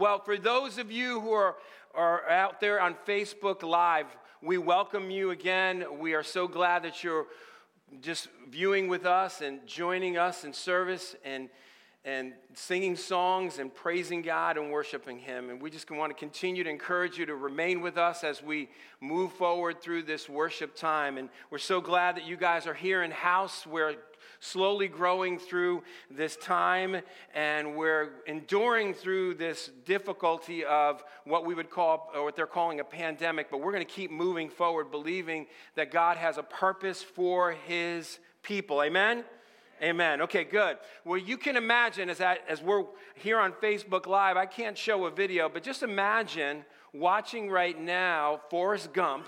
Well, for those of you who are, are out there on Facebook Live, we welcome you again. We are so glad that you're just viewing with us and joining us in service and and singing songs and praising God and worshiping Him. And we just want to continue to encourage you to remain with us as we move forward through this worship time. And we're so glad that you guys are here in house. We're slowly growing through this time and we're enduring through this difficulty of what we would call, or what they're calling a pandemic. But we're going to keep moving forward, believing that God has a purpose for His people. Amen? Amen. Okay, good. Well, you can imagine as, as we're here on Facebook Live, I can't show a video, but just imagine watching right now Forrest Gump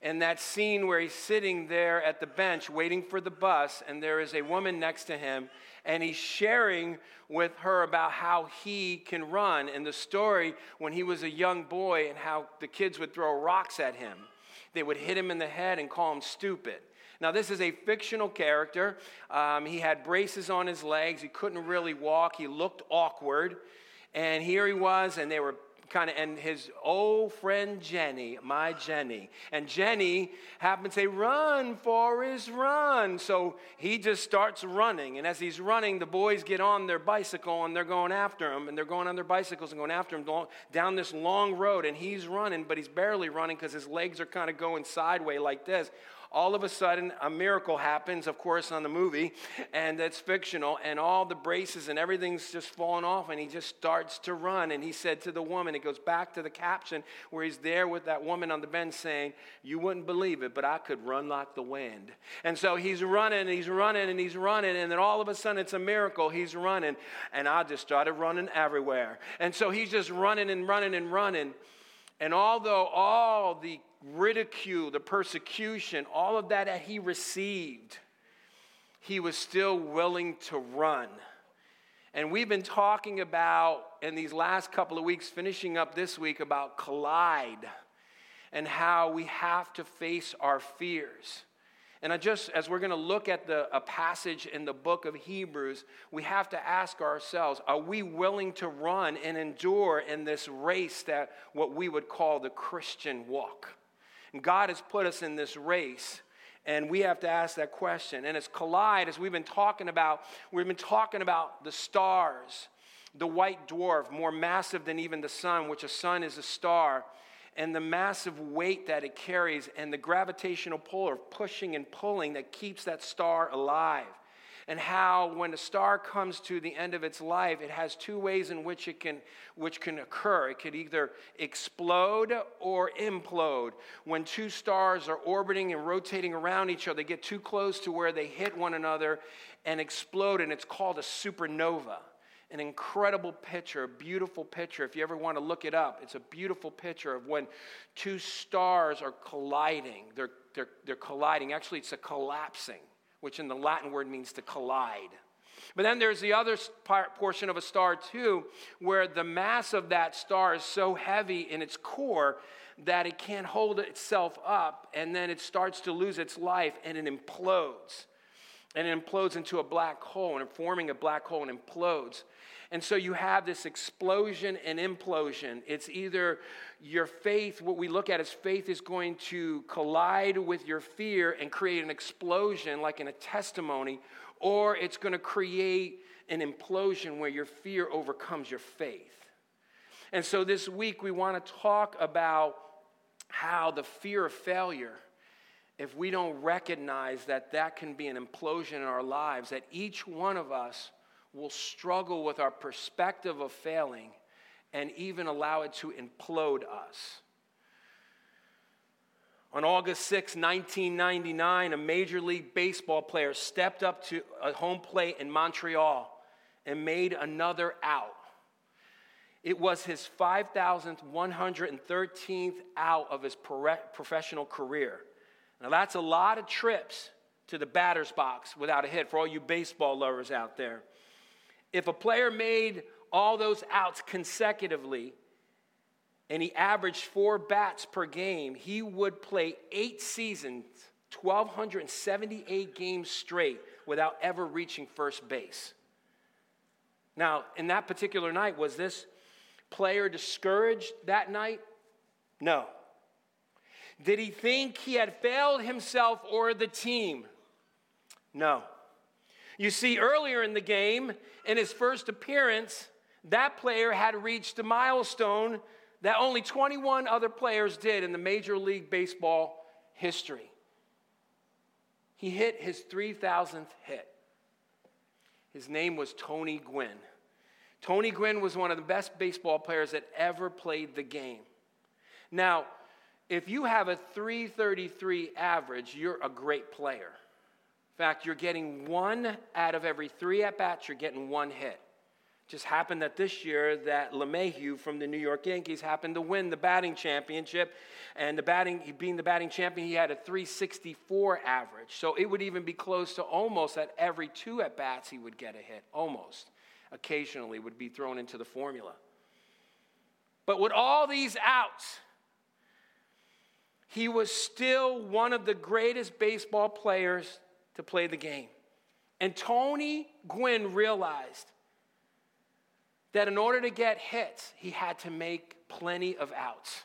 and that scene where he's sitting there at the bench waiting for the bus, and there is a woman next to him, and he's sharing with her about how he can run and the story when he was a young boy and how the kids would throw rocks at him. They would hit him in the head and call him stupid. Now, this is a fictional character. Um, he had braces on his legs. He couldn't really walk. He looked awkward. And here he was, and they were kind of, and his old friend Jenny, my Jenny. And Jenny happened to say, Run, Forrest, run. So he just starts running. And as he's running, the boys get on their bicycle and they're going after him. And they're going on their bicycles and going after him down this long road. And he's running, but he's barely running because his legs are kind of going sideways like this all of a sudden a miracle happens, of course, on the movie, and it's fictional, and all the braces and everything's just falling off, and he just starts to run. And he said to the woman, it goes back to the caption where he's there with that woman on the bench saying, You wouldn't believe it, but I could run like the wind. And so he's running, and he's running, and he's running, and then all of a sudden it's a miracle. He's running, and I just started running everywhere. And so he's just running and running and running. And although all the ridicule, the persecution, all of that that he received, he was still willing to run. And we've been talking about in these last couple of weeks, finishing up this week, about collide and how we have to face our fears. And I just, as we're going to look at the, a passage in the book of Hebrews, we have to ask ourselves are we willing to run and endure in this race that what we would call the Christian walk? And God has put us in this race. And we have to ask that question. And as collide, as we've been talking about, we've been talking about the stars, the white dwarf, more massive than even the sun, which a sun is a star, and the massive weight that it carries, and the gravitational pull of pushing and pulling that keeps that star alive and how when a star comes to the end of its life, it has two ways in which it can, which can occur. It could either explode or implode. When two stars are orbiting and rotating around each other, they get too close to where they hit one another and explode, and it's called a supernova an incredible picture, a beautiful picture. If you ever want to look it up, it's a beautiful picture of when two stars are colliding. They're, they're, they're colliding. Actually, it's a collapsing which in the Latin word means to collide. But then there's the other part, portion of a star, too, where the mass of that star is so heavy in its core that it can't hold itself up, and then it starts to lose its life and it implodes. And it implodes into a black hole, and forming a black hole and implodes. And so you have this explosion and implosion. It's either your faith, what we look at as faith is going to collide with your fear and create an explosion, like in a testimony, or it's going to create an implosion where your fear overcomes your faith. And so this week we want to talk about how the fear of failure if we don't recognize that that can be an implosion in our lives, that each one of us will struggle with our perspective of failing and even allow it to implode us. On August 6, 1999, a Major League Baseball player stepped up to a home plate in Montreal and made another out. It was his 5,113th out of his professional career. Now, that's a lot of trips to the batter's box without a hit for all you baseball lovers out there. If a player made all those outs consecutively and he averaged four bats per game, he would play eight seasons, 1,278 games straight without ever reaching first base. Now, in that particular night, was this player discouraged that night? No. Did he think he had failed himself or the team? No. You see, earlier in the game, in his first appearance, that player had reached a milestone that only 21 other players did in the Major League Baseball history. He hit his 3,000th hit. His name was Tony Gwynn. Tony Gwynn was one of the best baseball players that ever played the game. Now, if you have a 333 average, you're a great player. Fact, you're getting one out of every three at bats, you're getting one hit. Just happened that this year that LeMahieu from the New York Yankees happened to win the batting championship. And the batting, being the batting champion, he had a 364 average. So it would even be close to almost at every two at bats he would get a hit. Almost. Occasionally would be thrown into the formula. But with all these outs, he was still one of the greatest baseball players to play the game. And Tony Gwynn realized that in order to get hits, he had to make plenty of outs.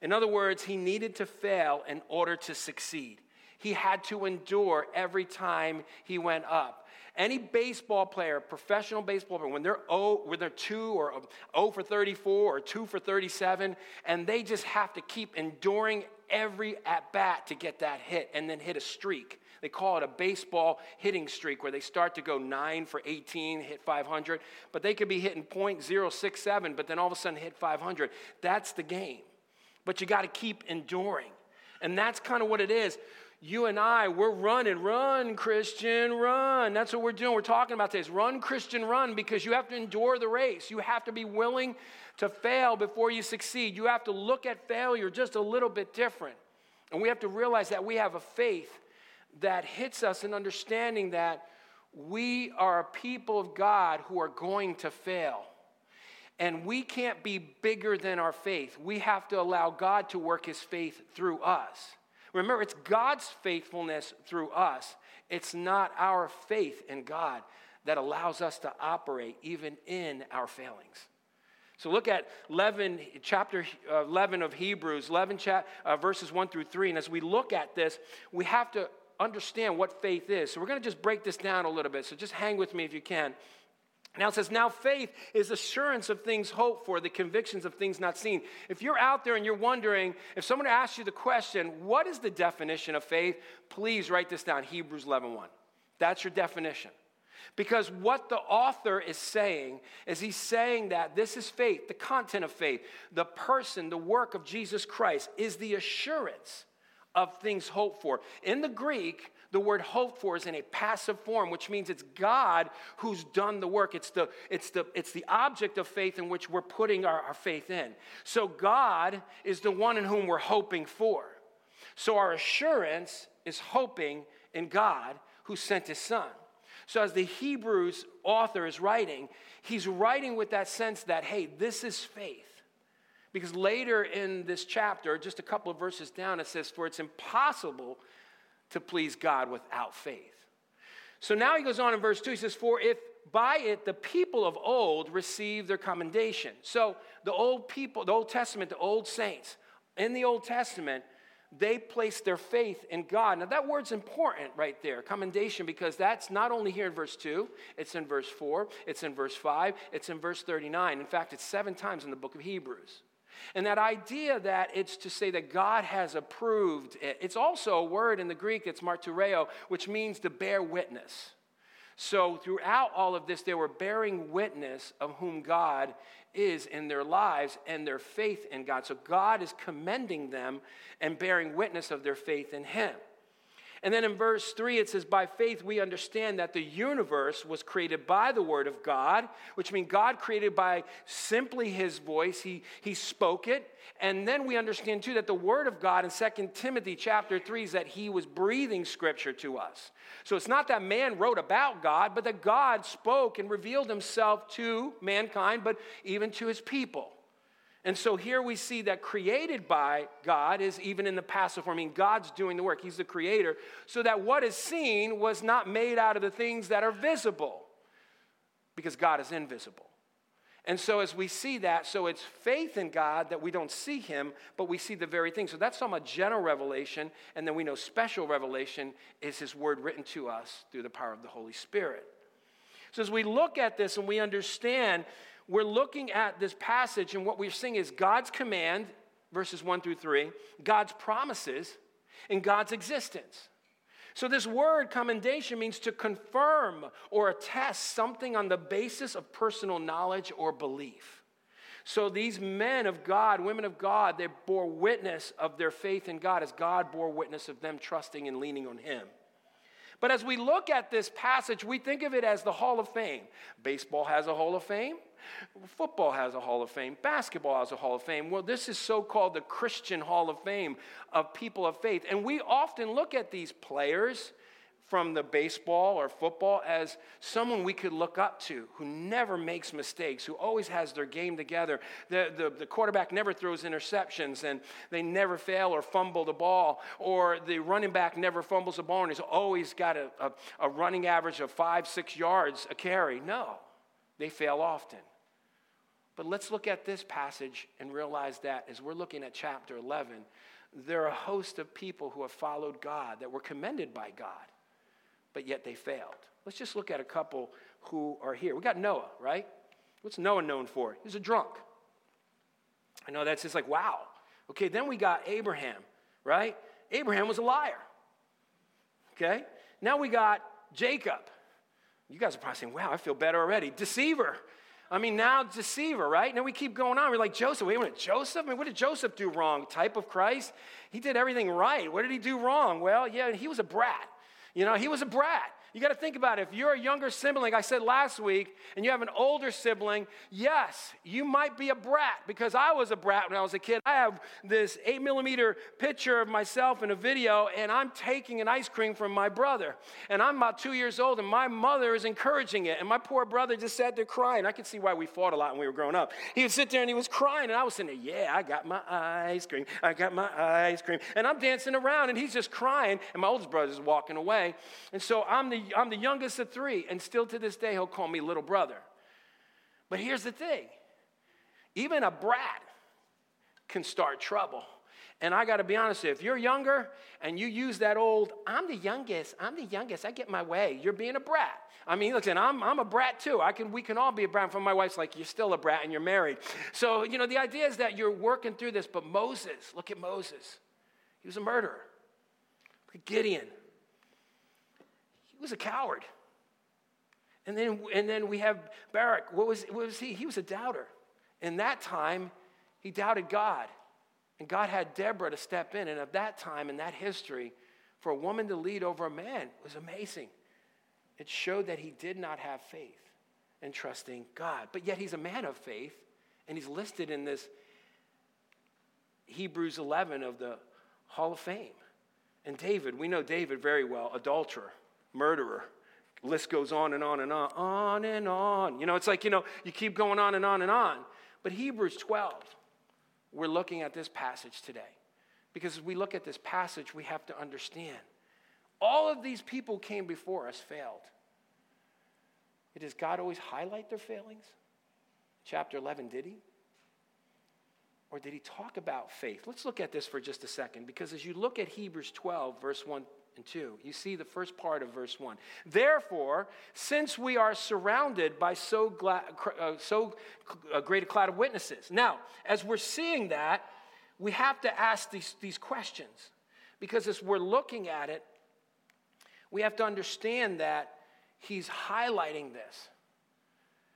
In other words, he needed to fail in order to succeed. He had to endure every time he went up. Any baseball player, professional baseball player, when they're 0, when they're 2 or um, 0 for 34 or 2 for 37, and they just have to keep enduring every at bat to get that hit and then hit a streak. They call it a baseball hitting streak where they start to go 9 for 18, hit 500, but they could be hitting .067, but then all of a sudden hit 500. That's the game. But you got to keep enduring. And that's kind of what it is you and I, we're running, run, Christian, run. That's what we're doing. We're talking about this. Run, Christian, run, because you have to endure the race. You have to be willing to fail before you succeed. You have to look at failure just a little bit different. And we have to realize that we have a faith that hits us in understanding that we are a people of God who are going to fail. And we can't be bigger than our faith. We have to allow God to work his faith through us. Remember, it's God's faithfulness through us. It's not our faith in God that allows us to operate even in our failings. So look at 11, chapter uh, 11 of Hebrews, 11 cha- uh, verses 1 through 3. And as we look at this, we have to understand what faith is. So we're going to just break this down a little bit. So just hang with me if you can. Now it says, now faith is assurance of things hoped for, the convictions of things not seen. If you're out there and you're wondering, if someone asks you the question, what is the definition of faith? Please write this down, Hebrews 11 1. That's your definition. Because what the author is saying is he's saying that this is faith, the content of faith, the person, the work of Jesus Christ is the assurance of things hoped for. In the Greek, the word hoped for is in a passive form, which means it's God who's done the work. It's the, it's the, it's the object of faith in which we're putting our, our faith in. So God is the one in whom we're hoping for. So our assurance is hoping in God who sent his son. So, as the Hebrews author is writing, he's writing with that sense that, hey, this is faith. Because later in this chapter, just a couple of verses down, it says, For it's impossible to please God without faith. So now he goes on in verse 2, he says, For if by it the people of old received their commendation. So the old people, the Old Testament, the old saints, in the Old Testament, they placed their faith in God. Now, that word's important right there, commendation, because that's not only here in verse 2, it's in verse 4, it's in verse 5, it's in verse 39. In fact, it's seven times in the book of Hebrews. And that idea that it's to say that God has approved it, it's also a word in the Greek, it's martureo, which means to bear witness. So throughout all of this, they were bearing witness of whom God is in their lives and their faith in God. So God is commending them and bearing witness of their faith in Him. And then in verse 3, it says, By faith we understand that the universe was created by the word of God, which means God created by simply his voice. He, he spoke it. And then we understand too that the word of God in 2 Timothy chapter 3 is that he was breathing scripture to us. So it's not that man wrote about God, but that God spoke and revealed himself to mankind, but even to his people. And so here we see that created by God is even in the passive form. I mean, God's doing the work, He's the creator, so that what is seen was not made out of the things that are visible, because God is invisible. And so, as we see that, so it's faith in God that we don't see Him, but we see the very thing. So, that's talking about general revelation. And then we know special revelation is His word written to us through the power of the Holy Spirit. So, as we look at this and we understand, we're looking at this passage, and what we're seeing is God's command, verses 1 through 3, God's promises, and God's existence. So, this word commendation means to confirm or attest something on the basis of personal knowledge or belief. So, these men of God, women of God, they bore witness of their faith in God as God bore witness of them trusting and leaning on Him. But as we look at this passage, we think of it as the Hall of Fame. Baseball has a Hall of Fame. Football has a Hall of Fame. Basketball has a Hall of Fame. Well, this is so called the Christian Hall of Fame of people of faith. And we often look at these players from the baseball or football as someone we could look up to who never makes mistakes, who always has their game together. The, the, the, quarterback never throws interceptions and they never fail or fumble the ball, or the running back never fumbles the ball and he's always got a, a, a running average of five, six yards a carry. No, they fail often. But let's look at this passage and realize that as we're looking at chapter 11, there are a host of people who have followed God that were commended by God but yet they failed. Let's just look at a couple who are here. We got Noah, right? What's Noah known for? He's a drunk. I know that's just like, wow. Okay, then we got Abraham, right? Abraham was a liar. Okay? Now we got Jacob. You guys are probably saying, wow, I feel better already. Deceiver. I mean, now deceiver, right? Now we keep going on. We're like, Joseph, wait a minute, Joseph? I mean, what did Joseph do wrong? Type of Christ? He did everything right. What did he do wrong? Well, yeah, he was a brat. You know, he was a brat. You got to think about it. If you're a younger sibling, I said last week, and you have an older sibling, yes, you might be a brat because I was a brat when I was a kid. I have this eight millimeter picture of myself in a video, and I'm taking an ice cream from my brother. And I'm about two years old, and my mother is encouraging it. And my poor brother just sat there crying. I could see why we fought a lot when we were growing up. He would sit there and he was crying, and I was sitting there, yeah, I got my ice cream. I got my ice cream. And I'm dancing around, and he's just crying, and my oldest brother's walking away. And so I'm the I'm the youngest of three, and still to this day, he'll call me little brother. But here's the thing even a brat can start trouble. And I got to be honest, if you're younger and you use that old, I'm the youngest, I'm the youngest, I get my way, you're being a brat. I mean, listen, I'm, I'm a brat too. I can, we can all be a brat. From my wife's like, you're still a brat and you're married. So, you know, the idea is that you're working through this. But Moses, look at Moses. He was a murderer. Gideon was a coward. And then, and then we have Barak. What was, what was he? He was a doubter. In that time, he doubted God. And God had Deborah to step in. And at that time, in that history, for a woman to lead over a man was amazing. It showed that he did not have faith and trusting God. But yet he's a man of faith, and he's listed in this Hebrews 11 of the Hall of Fame. And David, we know David very well, adulterer murderer. List goes on and on and on, on and on. You know, it's like, you know, you keep going on and on and on. But Hebrews 12, we're looking at this passage today. Because as we look at this passage, we have to understand all of these people came before us failed. Does God always highlight their failings? Chapter 11, did he? Or did he talk about faith? Let's look at this for just a second because as you look at Hebrews 12, verse 1 and 2. You see the first part of verse 1. Therefore, since we are surrounded by so, glad, uh, so uh, great a cloud of witnesses. Now, as we're seeing that, we have to ask these, these questions because as we're looking at it, we have to understand that he's highlighting this.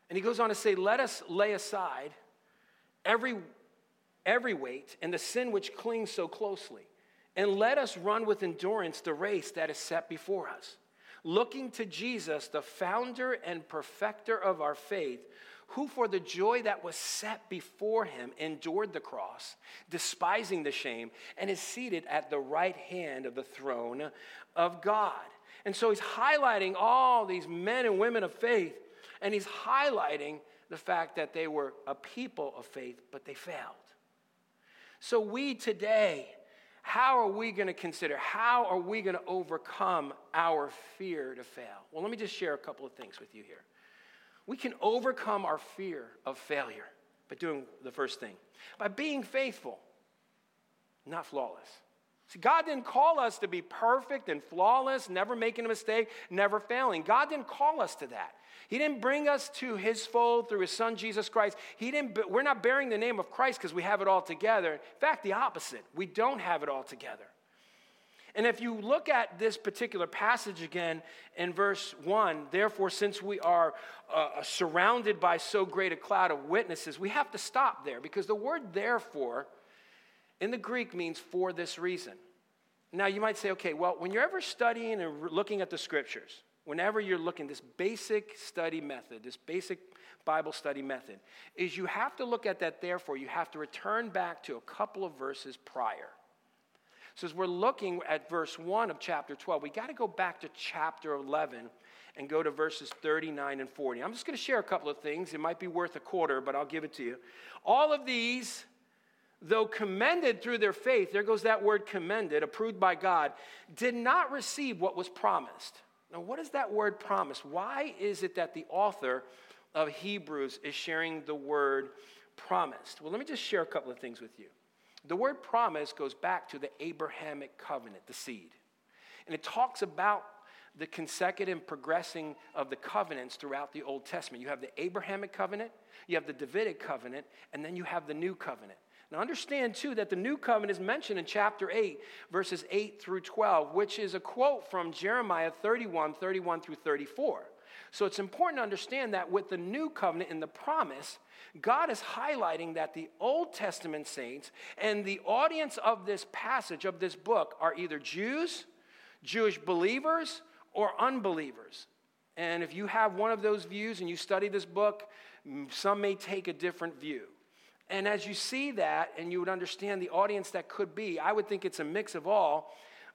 And he goes on to say, Let us lay aside every, every weight and the sin which clings so closely and let us run with endurance the race that is set before us, looking to Jesus, the founder and perfecter of our faith, who for the joy that was set before him endured the cross, despising the shame, and is seated at the right hand of the throne of God. And so he's highlighting all these men and women of faith, and he's highlighting the fact that they were a people of faith, but they failed. So we today, how are we going to consider? How are we going to overcome our fear to fail? Well, let me just share a couple of things with you here. We can overcome our fear of failure by doing the first thing, by being faithful, not flawless. God didn't call us to be perfect and flawless, never making a mistake, never failing. God didn't call us to that. He didn't bring us to his fold through his son Jesus Christ. He didn't we're not bearing the name of Christ because we have it all together. In fact, the opposite. We don't have it all together. And if you look at this particular passage again in verse 1, therefore, since we are uh, surrounded by so great a cloud of witnesses, we have to stop there because the word therefore in the Greek means for this reason. Now, you might say, okay, well, when you're ever studying and looking at the scriptures, whenever you're looking, this basic study method, this basic Bible study method, is you have to look at that therefore, you have to return back to a couple of verses prior. So, as we're looking at verse 1 of chapter 12, we got to go back to chapter 11 and go to verses 39 and 40. I'm just going to share a couple of things. It might be worth a quarter, but I'll give it to you. All of these, though commended through their faith, there goes that word commended, approved by God, did not receive what was promised. Now, what is that word promise? Why is it that the author of Hebrews is sharing the word promised? Well, let me just share a couple of things with you. The word promise goes back to the Abrahamic covenant, the seed. And it talks about the consecutive progressing of the covenants throughout the Old Testament. You have the Abrahamic covenant, you have the Davidic covenant, and then you have the new covenant. Now, understand too that the new covenant is mentioned in chapter 8, verses 8 through 12, which is a quote from Jeremiah 31, 31 through 34. So it's important to understand that with the new covenant and the promise, God is highlighting that the Old Testament saints and the audience of this passage, of this book, are either Jews, Jewish believers, or unbelievers. And if you have one of those views and you study this book, some may take a different view. And as you see that and you would understand the audience that could be, I would think it's a mix of all.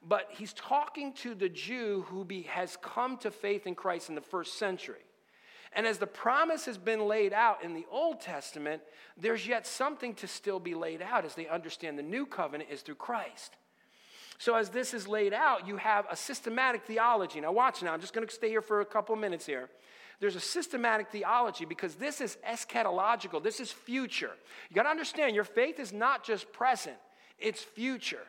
But he's talking to the Jew who be, has come to faith in Christ in the first century. And as the promise has been laid out in the Old Testament, there's yet something to still be laid out as they understand the new covenant is through Christ. So, as this is laid out, you have a systematic theology. Now, watch now, I'm just going to stay here for a couple minutes here. There's a systematic theology because this is eschatological, this is future. You got to understand, your faith is not just present, it's future.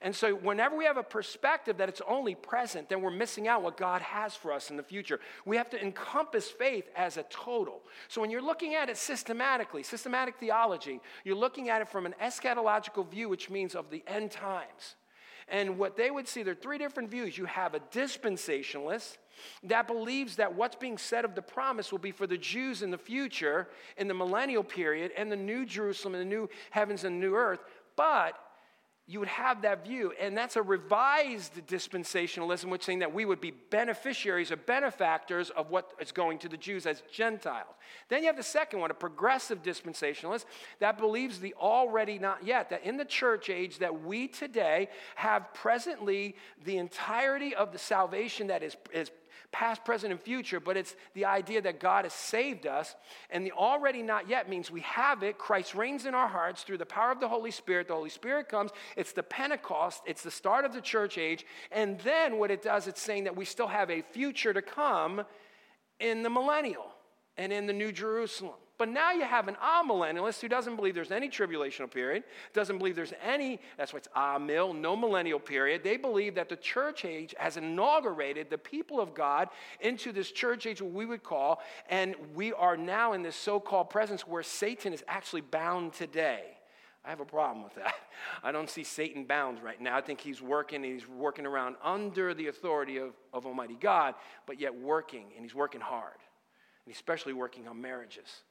And so, whenever we have a perspective that it's only present, then we're missing out what God has for us in the future. We have to encompass faith as a total. So, when you're looking at it systematically, systematic theology, you're looking at it from an eschatological view, which means of the end times. And what they would see, there are three different views. You have a dispensationalist that believes that what's being said of the promise will be for the Jews in the future, in the millennial period, and the new Jerusalem and the new heavens and new earth. But you would have that view. And that's a revised dispensationalism, which saying that we would be beneficiaries or benefactors of what is going to the Jews as Gentiles. Then you have the second one, a progressive dispensationalist that believes the already not yet, that in the church age that we today have presently the entirety of the salvation that is, is past, present, and future, but it's the idea that God has saved us. And the already not yet means we have it. Christ reigns in our hearts through the power of the Holy Spirit. The Holy Spirit comes. It's the Pentecost, it's the start of the church age. And then what it does, it's saying that we still have a future to come in the millennial and in the New Jerusalem. But now you have an amillennialist who doesn't believe there's any tribulational period, doesn't believe there's any, that's why it's amil, no millennial period. They believe that the church age has inaugurated the people of God into this church age, what we would call, and we are now in this so called presence where Satan is actually bound today. I have a problem with that. I don't see Satan bound right now. I think he's working and he's working around under the authority of, of Almighty God, but yet working, and he's working hard, and especially working on marriages.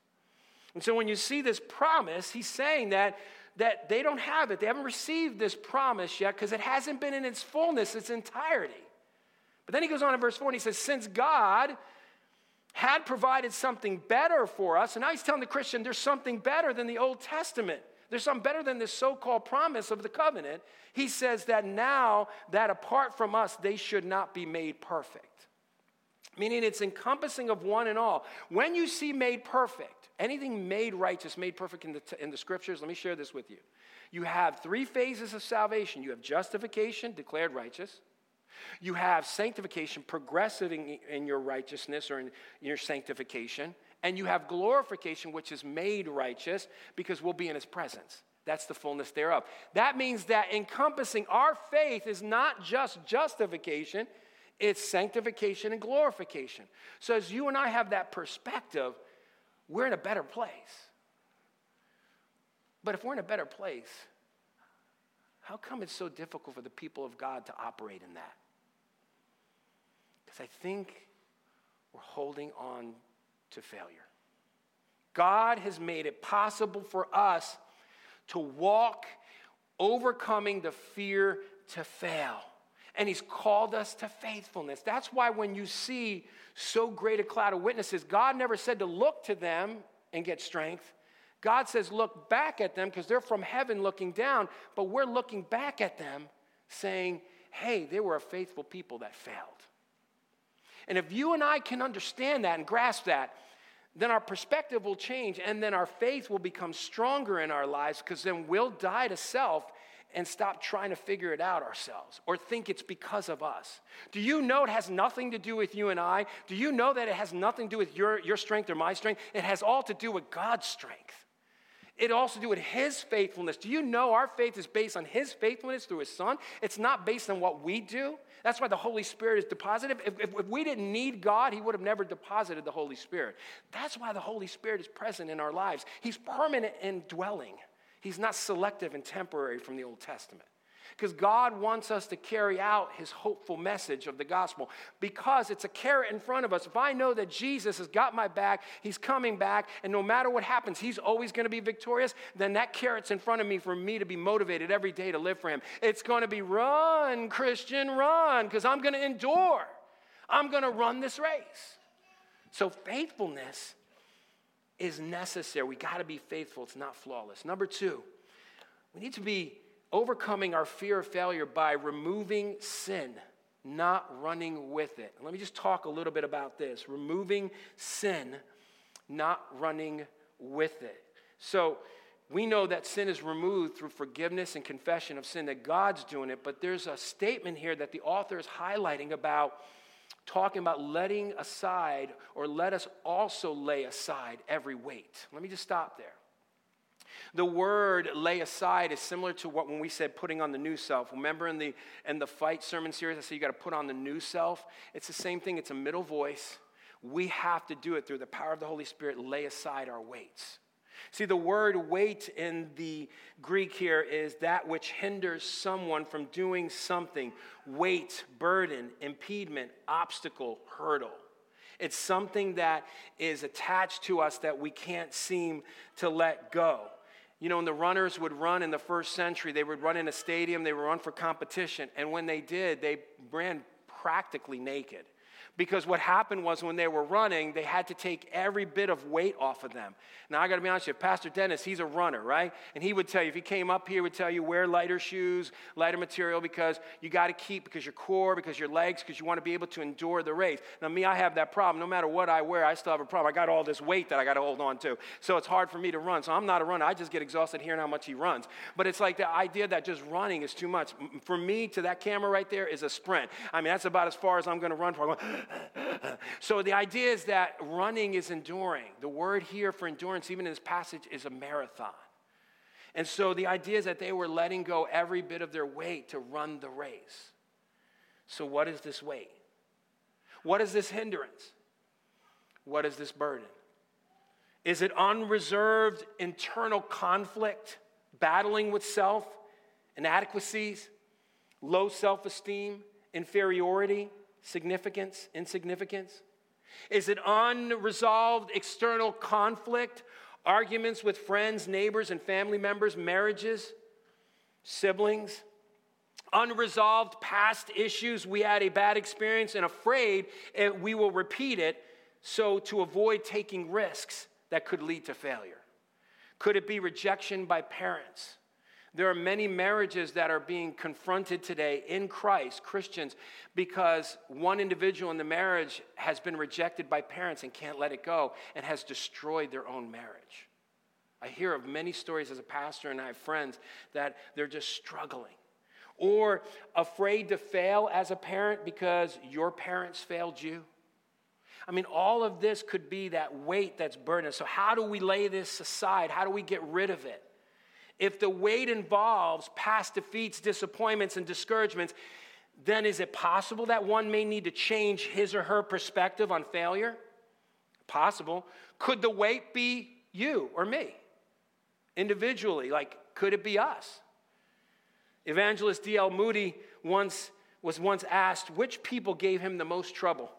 And so when you see this promise, he's saying that, that they don't have it. They haven't received this promise yet because it hasn't been in its fullness, its entirety. But then he goes on in verse 4 and he says, Since God had provided something better for us, and now he's telling the Christian there's something better than the Old Testament. There's something better than this so called promise of the covenant. He says that now, that apart from us, they should not be made perfect. Meaning it's encompassing of one and all. When you see made perfect, anything made righteous, made perfect in the, in the scriptures, let me share this with you. You have three phases of salvation you have justification, declared righteous. You have sanctification, progressive in, your righteousness or in your sanctification. and you have glorification, which is made righteous because we'll be in his presence. That's the fullness thereof. That means that encompassing our faith is not just justification, it's sanctification and glorification. So, as you and I have that perspective, we're in a better place. But if we're in a better place, how come it's so difficult for the people of God to operate in that? Because I think we're holding on to failure. God has made it possible for us to walk overcoming the fear to fail. And he's called us to faithfulness. That's why when you see so great a cloud of witnesses, God never said to look to them and get strength. God says, look back at them because they're from heaven looking down, but we're looking back at them saying, hey, they were a faithful people that failed. And if you and I can understand that and grasp that, then our perspective will change and then our faith will become stronger in our lives because then we'll die to self and stop trying to figure it out ourselves or think it's because of us. Do you know it has nothing to do with you and I? Do you know that it has nothing to do with your, your strength or my strength? It has all to do with God's strength. It also do with his faithfulness. Do you know our faith is based on his faithfulness through his son? It's not based on what we do. That's why the Holy Spirit is deposited. If, if, if, we didn't need God, he would have never deposited the Holy Spirit. That's why the Holy Spirit is present in our lives. He's permanent and dwelling. He's not selective and temporary from the Old Testament. Because God wants us to carry out his hopeful message of the gospel because it's a carrot in front of us. If I know that Jesus has got my back, he's coming back, and no matter what happens, he's always going to be victorious, then that carrot's in front of me for me to be motivated every day to live for him. It's going to be run, Christian, run, because I'm going to endure. I'm going to run this race. So faithfulness is necessary. We got to be faithful. It's not flawless. Number two, we need to be overcoming our fear of failure by removing sin, not running with it. Let me just talk a little bit about this removing sin, not running with it. So, we know that sin is removed through forgiveness and confession of sin, that God's doing it, but there's a statement here that the author is highlighting about talking about letting aside or let us also lay aside every weight. Let me just stop there. The word lay aside is similar to what when we said putting on the new self. Remember in the in the fight sermon series, I said you got to put on the new self. It's the same thing, it's a middle voice. We have to do it through the power of the Holy Spirit, lay aside our weights. See, the word weight in the Greek here is that which hinders someone from doing something weight, burden, impediment, obstacle, hurdle. It's something that is attached to us that we can't seem to let go. You know, when the runners would run in the first century, they would run in a stadium, they would run for competition. And when they did, they ran practically naked. Because what happened was when they were running, they had to take every bit of weight off of them. Now, I got to be honest with you, Pastor Dennis, he's a runner, right? And he would tell you, if he came up here, he would tell you wear lighter shoes, lighter material, because you got to keep, because your core, because your legs, because you want to be able to endure the race. Now, me, I have that problem. No matter what I wear, I still have a problem. I got all this weight that I got to hold on to. So it's hard for me to run. So I'm not a runner. I just get exhausted hearing how much he runs. But it's like the idea that just running is too much. For me, to that camera right there is a sprint. I mean, that's about as far as I'm going to run for. So the idea is that running is enduring. The word here for endurance, even in this passage, is a marathon. And so the idea is that they were letting go every bit of their weight to run the race. So, what is this weight? What is this hindrance? What is this burden? Is it unreserved internal conflict, battling with self, inadequacies, low self esteem, inferiority? Significance, insignificance? Is it unresolved external conflict, arguments with friends, neighbors, and family members, marriages, siblings? Unresolved past issues, we had a bad experience and afraid we will repeat it, so to avoid taking risks that could lead to failure. Could it be rejection by parents? There are many marriages that are being confronted today in Christ, Christians, because one individual in the marriage has been rejected by parents and can't let it go and has destroyed their own marriage. I hear of many stories as a pastor, and I have friends that they're just struggling. Or afraid to fail as a parent because your parents failed you. I mean, all of this could be that weight that's burden. So, how do we lay this aside? How do we get rid of it? If the weight involves past defeats, disappointments, and discouragements, then is it possible that one may need to change his or her perspective on failure? Possible. Could the weight be you or me? Individually, like, could it be us? Evangelist D.L. Moody once, was once asked which people gave him the most trouble.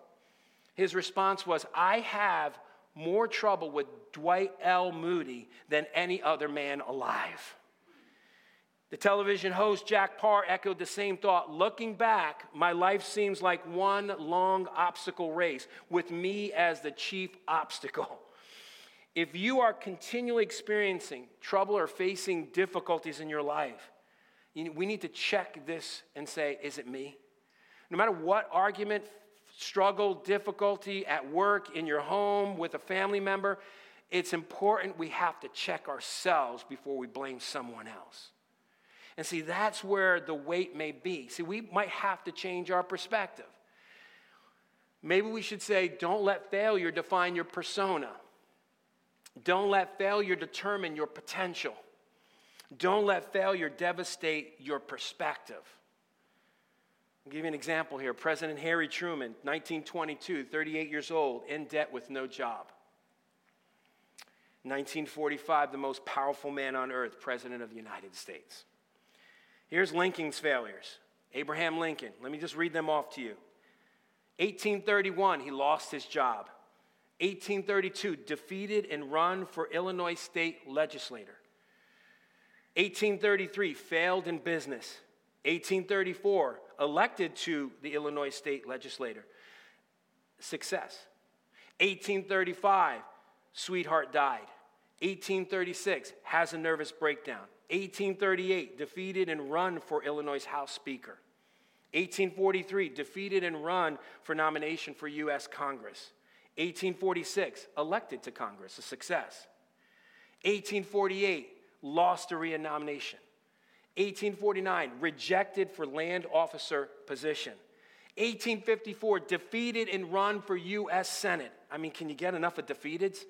His response was, I have more trouble with Dwight L. Moody than any other man alive. The television host Jack Paar echoed the same thought. Looking back, my life seems like one long obstacle race with me as the chief obstacle. If you are continually experiencing trouble or facing difficulties in your life, we need to check this and say, is it me? No matter what argument, struggle, difficulty at work, in your home, with a family member, it's important we have to check ourselves before we blame someone else. And see, that's where the weight may be. See, we might have to change our perspective. Maybe we should say, don't let failure define your persona. Don't let failure determine your potential. Don't let failure devastate your perspective. I'll give you an example here. President Harry Truman, 1922, 38 years old, in debt with no job. 1945, the most powerful man on earth, President of the United States. Here's Lincoln's failures. Abraham Lincoln, let me just read them off to you. 1831, he lost his job. 1832, defeated and run for Illinois state legislator. 1833, failed in business. 1834, elected to the Illinois state legislature. Success. 1835, sweetheart died. 1836, has a nervous breakdown. 1838, defeated and run for Illinois House Speaker. 1843, defeated and run for nomination for U.S. Congress. 1846, elected to Congress, a success. 1848, lost a renomination. 1849, rejected for land officer position. 1854, defeated and run for U.S. Senate. I mean, can you get enough of defeateds?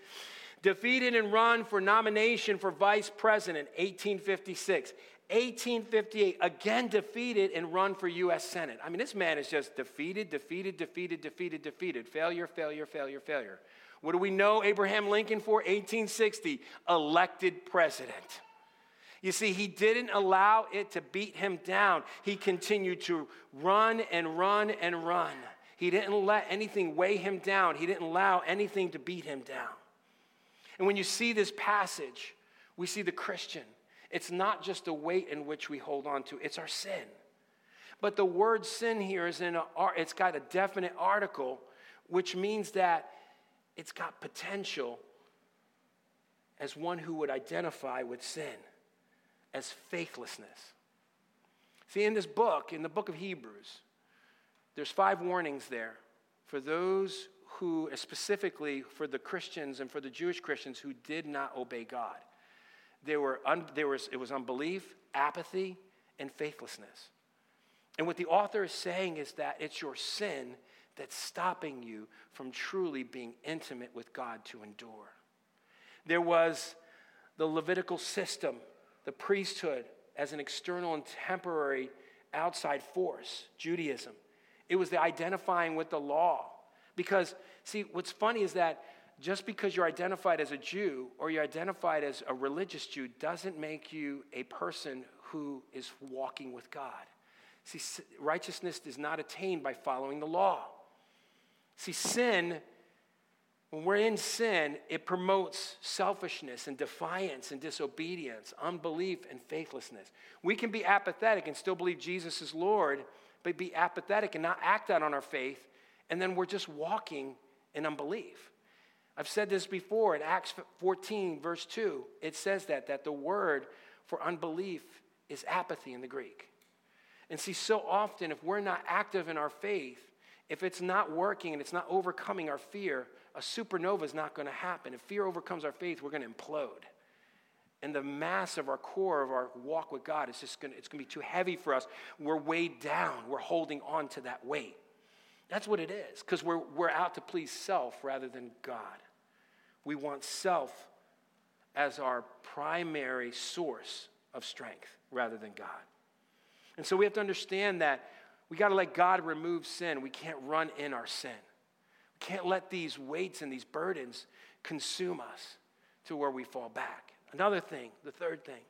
Defeated and run for nomination for vice president, 1856. 1858, again defeated and run for U.S. Senate. I mean, this man is just defeated, defeated, defeated, defeated, defeated. Failure, failure, failure, failure. What do we know Abraham Lincoln for? 1860, elected president. You see, he didn't allow it to beat him down. He continued to run and run and run. He didn't let anything weigh him down, he didn't allow anything to beat him down. And when you see this passage, we see the Christian. It's not just a weight in which we hold on to, it's our sin. But the word sin here is in a, it's got a definite article, which means that it's got potential as one who would identify with sin, as faithlessness. See, in this book, in the book of Hebrews, there's five warnings there for those who, uh, specifically for the Christians and for the Jewish Christians who did not obey God. There, were un, there was, it was unbelief, apathy, and faithlessness. And what the author is saying is that it's your sin that's stopping you from truly being intimate with God to endure. There was the Levitical system, the priesthood as an external and temporary outside force, Judaism. It was the identifying with the law. Because, see, what's funny is that just because you're identified as a Jew or you're identified as a religious Jew doesn't make you a person who is walking with God. See, righteousness is not attained by following the law. See, sin, when we're in sin, it promotes selfishness and defiance and disobedience, unbelief and faithlessness. We can be apathetic and still believe Jesus is Lord, but be apathetic and not act out on our faith, and then we're just walking in unbelief. I've said this before in Acts 14, verse 2. It says that, that the word for unbelief is apathy in the Greek. And see, so often, if we're not active in our faith, if it's not working and it's not overcoming our fear, a supernova is not going to happen. If fear overcomes our faith, we're going to implode. And the mass of our core of our walk with God is just going to, it's going to be too heavy for us. We're weighed down. We're holding on to that weight. That's what it is, because we're, we're out to please self rather than God. We want self as our primary source of strength rather than God. And so we have to understand that we got to let God remove sin. We can't run in our sin. We can't let these weights and these burdens consume us to where we fall back. Another thing, the third thing,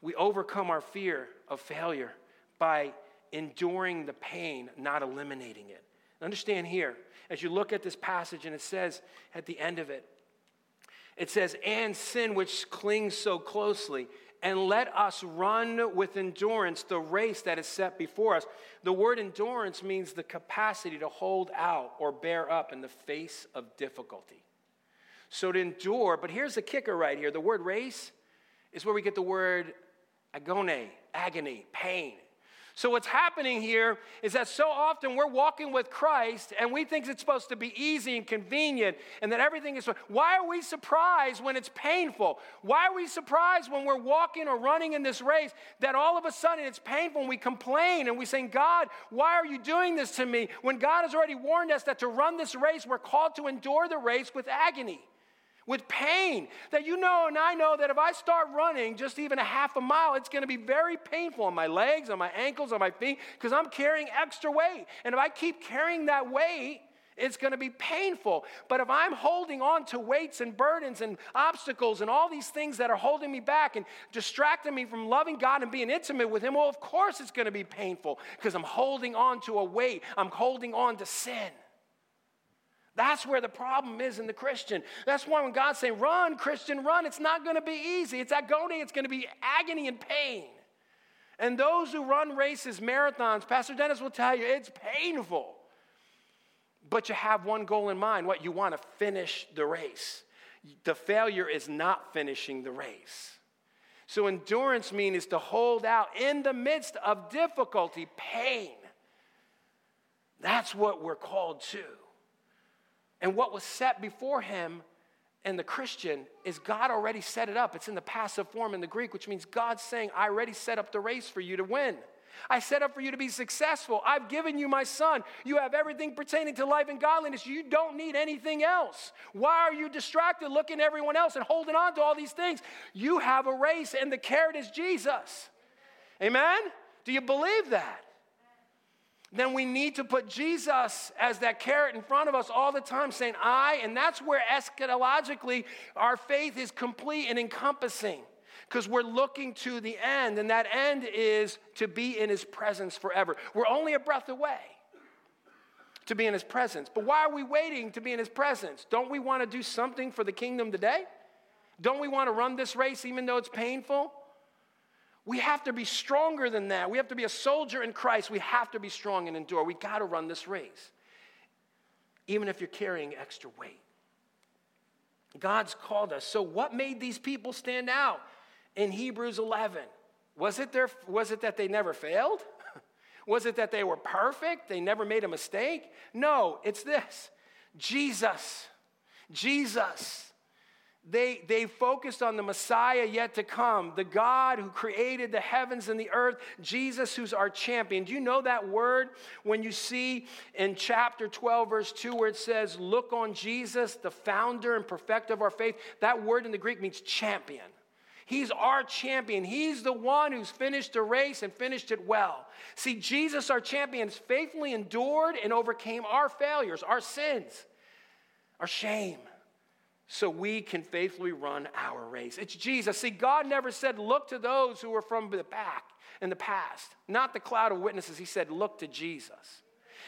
we overcome our fear of failure by enduring the pain, not eliminating it. Understand here, as you look at this passage, and it says at the end of it, it says, and sin which clings so closely, and let us run with endurance the race that is set before us. The word endurance means the capacity to hold out or bear up in the face of difficulty. So to endure, but here's the kicker right here the word race is where we get the word agon, agony, pain. So, what's happening here is that so often we're walking with Christ and we think it's supposed to be easy and convenient and that everything is. Why are we surprised when it's painful? Why are we surprised when we're walking or running in this race that all of a sudden it's painful and we complain and we say, God, why are you doing this to me? When God has already warned us that to run this race, we're called to endure the race with agony with pain that you know and I know that if I start running just even a half a mile, it's going to be very painful on my legs, on my ankles, on my feet, because I'm carrying extra weight. And if I keep carrying that weight, it's going to be painful. But if I'm holding on to weights and burdens and obstacles and all these things that are holding me back and distracting me from loving God and being intimate with Him, well, of course it's going to be painful because I'm holding on to a weight, I'm holding on to sin. That's where the problem is in the Christian. That's why when God's saying, run, Christian, run, it's not going to be easy. It's agony, it's going to be agony and pain. And those who run races, marathons, Pastor Dennis will tell you, it's painful. But you have one goal in mind what? You want to finish the race. The failure is not finishing the race. So, endurance means is to hold out in the midst of difficulty, pain. That's what we're called to. And what was set before him and the Christian is God already set it up. It's in the passive form in the Greek, which means God's saying, I already set up the race for you to win. I set up for you to be successful. I've given you my son. You have everything pertaining to life and godliness. You don't need anything else. Why are you distracted looking at everyone else and holding on to all these things? You have a race, and the carrot is Jesus. Amen? Do you believe that? Then we need to put Jesus as that carrot in front of us all the time, saying, I, and that's where eschatologically our faith is complete and encompassing because we're looking to the end, and that end is to be in his presence forever. We're only a breath away to be in his presence. But why are we waiting to be in his presence? Don't we want to do something for the kingdom today? Don't we want to run this race even though it's painful? We have to be stronger than that. We have to be a soldier in Christ. We have to be strong and endure. We got to run this race, even if you're carrying extra weight. God's called us. So, what made these people stand out in Hebrews 11? Was it, their, was it that they never failed? was it that they were perfect? They never made a mistake? No, it's this Jesus. Jesus they, they focused on the Messiah yet to come, the God who created the heavens and the earth, Jesus who's our champion. Do you know that word when you see in chapter 12, verse 2, where it says, Look on Jesus, the founder and perfecter of our faith? That word in the Greek means champion. He's our champion. He's the one who's finished the race and finished it well. See, Jesus, our champion, has faithfully endured and overcame our failures, our sins, our shame so we can faithfully run our race. It's Jesus. See, God never said, look to those who are from the back in the past, not the cloud of witnesses. He said, look to Jesus.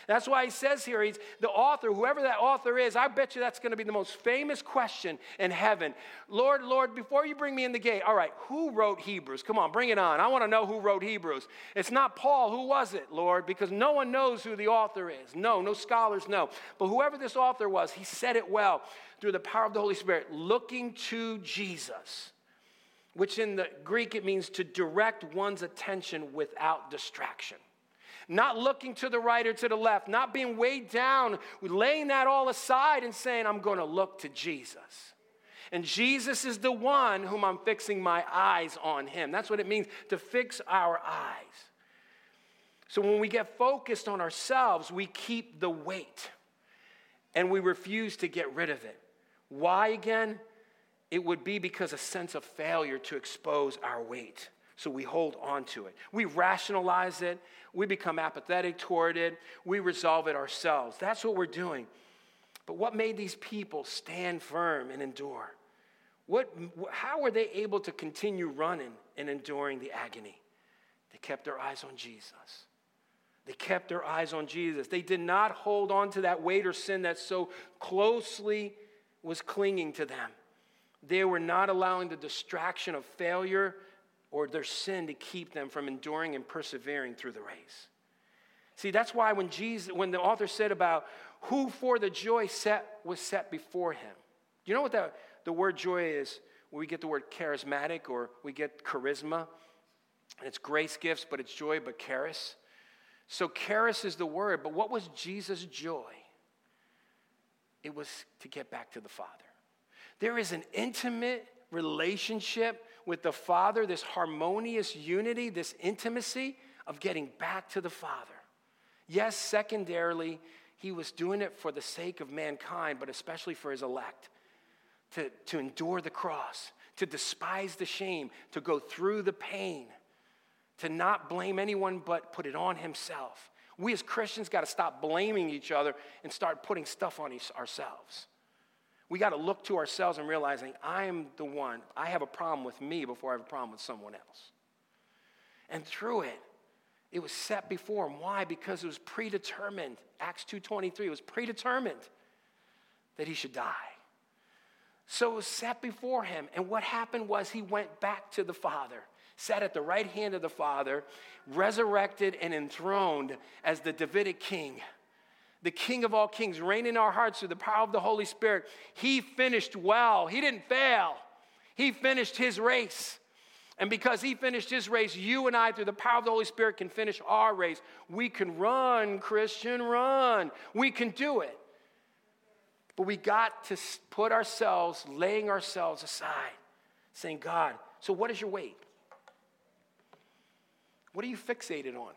That's why he says here, he's the author, whoever that author is, I bet you that's going to be the most famous question in heaven. Lord, Lord, before you bring me in the gate, all right, who wrote Hebrews? Come on, bring it on. I want to know who wrote Hebrews. It's not Paul. Who was it, Lord? Because no one knows who the author is. No, no scholars know. But whoever this author was, he said it well through the power of the Holy Spirit, looking to Jesus which in the Greek it means to direct one's attention without distraction not looking to the right or to the left, not being weighed down, laying that all aside and saying, I'm going to look to Jesus. And Jesus is the one whom I'm fixing my eyes on him. That's what it means to fix our eyes. So when we get focused on ourselves, we keep the weight and we refuse to get rid of it. Why again? It would be because a sense of failure to expose our weight. So we hold on to it. We rationalize it. We become apathetic toward it. We resolve it ourselves. That's what we're doing. But what made these people stand firm and endure? What, how were they able to continue running and enduring the agony? They kept their eyes on Jesus. They kept their eyes on Jesus. They did not hold on to that weight or sin that so closely was clinging to them. They were not allowing the distraction of failure or their sin to keep them from enduring and persevering through the race. See, that's why when Jesus, when the author said about who for the joy set was set before him. You know what the, the word joy is? We get the word charismatic or we get charisma. And it's grace gifts, but it's joy, but charis. So charis is the word, but what was Jesus' joy? It was to get back to the Father. There is an intimate relationship with the Father, this harmonious unity, this intimacy of getting back to the Father. Yes, secondarily, he was doing it for the sake of mankind, but especially for his elect. To, to endure the cross, to despise the shame, to go through the pain, to not blame anyone but put it on himself. We as Christians got to stop blaming each other and start putting stuff on ourselves. We got to look to ourselves and realizing I am the one. I have a problem with me before I have a problem with someone else. And through it, it was set before him. Why? Because it was predetermined. Acts 2:23 it was predetermined that he should die. So it was set before him. And what happened was he went back to the Father, sat at the right hand of the Father, resurrected and enthroned as the Davidic king the King of all kings, reign in our hearts through the power of the Holy Spirit. He finished well. He didn't fail. He finished his race. And because he finished his race, you and I, through the power of the Holy Spirit, can finish our race. We can run, Christian, run. We can do it. But we got to put ourselves, laying ourselves aside, saying, God, so what is your weight? What are you fixated on?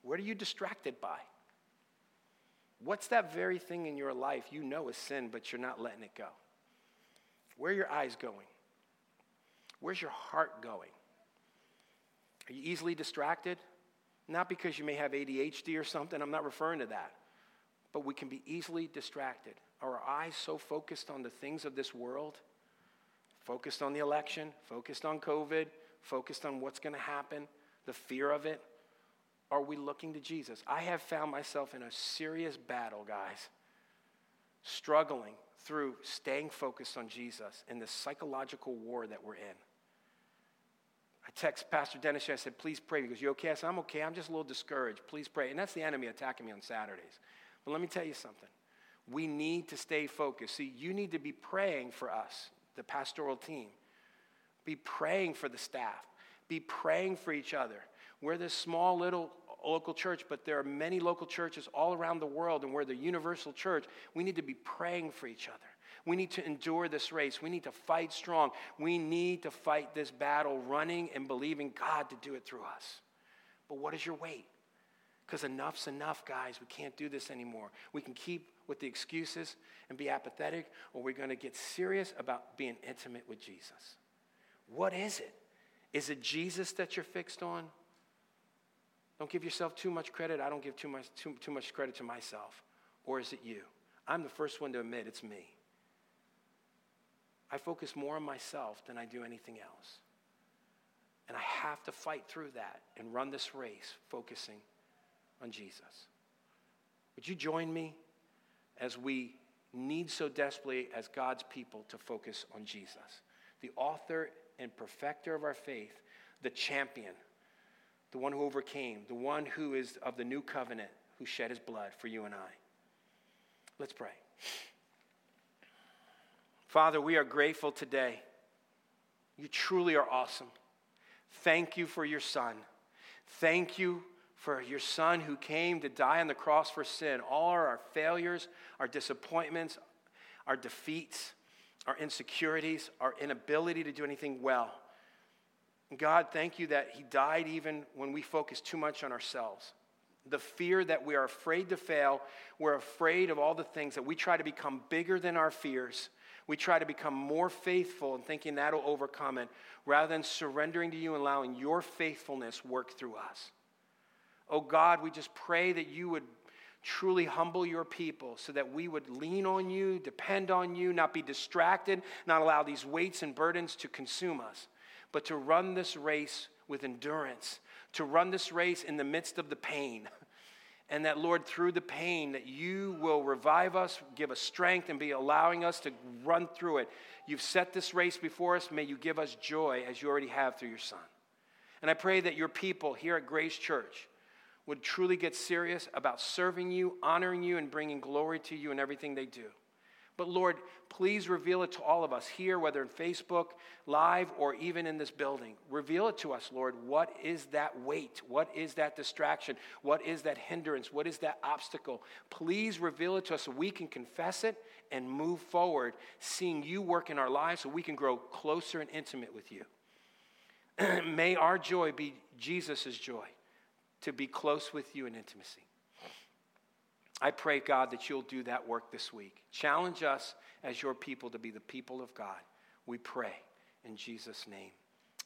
What are you distracted by? What's that very thing in your life you know is sin, but you're not letting it go? Where are your eyes going? Where's your heart going? Are you easily distracted? Not because you may have ADHD or something, I'm not referring to that. But we can be easily distracted. Are our eyes so focused on the things of this world? Focused on the election, focused on COVID, focused on what's going to happen, the fear of it? Are we looking to Jesus? I have found myself in a serious battle, guys, struggling through staying focused on Jesus in this psychological war that we're in. I text Pastor Dennis, I said, please pray. He goes, You okay? I said, I'm okay. I'm just a little discouraged. Please pray. And that's the enemy attacking me on Saturdays. But let me tell you something. We need to stay focused. See, you need to be praying for us, the pastoral team. Be praying for the staff. Be praying for each other. We're this small little local church, but there are many local churches all around the world, and we're the universal church. We need to be praying for each other. We need to endure this race. We need to fight strong. We need to fight this battle, running and believing God to do it through us. But what is your weight? Because enough's enough, guys. We can't do this anymore. We can keep with the excuses and be apathetic, or we're going to get serious about being intimate with Jesus. What is it? Is it Jesus that you're fixed on? Don't give yourself too much credit. I don't give too much, too, too much credit to myself. Or is it you? I'm the first one to admit it's me. I focus more on myself than I do anything else. And I have to fight through that and run this race focusing on Jesus. Would you join me as we need so desperately as God's people to focus on Jesus, the author and perfecter of our faith, the champion the one who overcame, the one who is of the new covenant, who shed his blood for you and I. Let's pray. Father, we are grateful today. You truly are awesome. Thank you for your son. Thank you for your son who came to die on the cross for sin. All our failures, our disappointments, our defeats, our insecurities, our inability to do anything well God, thank you that He died even when we focus too much on ourselves. The fear that we are afraid to fail, we're afraid of all the things that we try to become bigger than our fears. We try to become more faithful and thinking that'll overcome it, rather than surrendering to you and allowing your faithfulness work through us. Oh God, we just pray that you would truly humble your people so that we would lean on you, depend on you, not be distracted, not allow these weights and burdens to consume us, but to run this race with endurance, to run this race in the midst of the pain. And that, Lord, through the pain, that you will revive us, give us strength, and be allowing us to run through it. You've set this race before us. May you give us joy as you already have through your Son. And I pray that your people here at Grace Church would truly get serious about serving you, honoring you, and bringing glory to you in everything they do. But Lord, please reveal it to all of us here, whether in Facebook, live, or even in this building. Reveal it to us, Lord. What is that weight? What is that distraction? What is that hindrance? What is that obstacle? Please reveal it to us so we can confess it and move forward, seeing you work in our lives so we can grow closer and intimate with you. May our joy be Jesus' joy to be close with you in intimacy. I pray, God, that you'll do that work this week. Challenge us as your people to be the people of God. We pray in Jesus' name.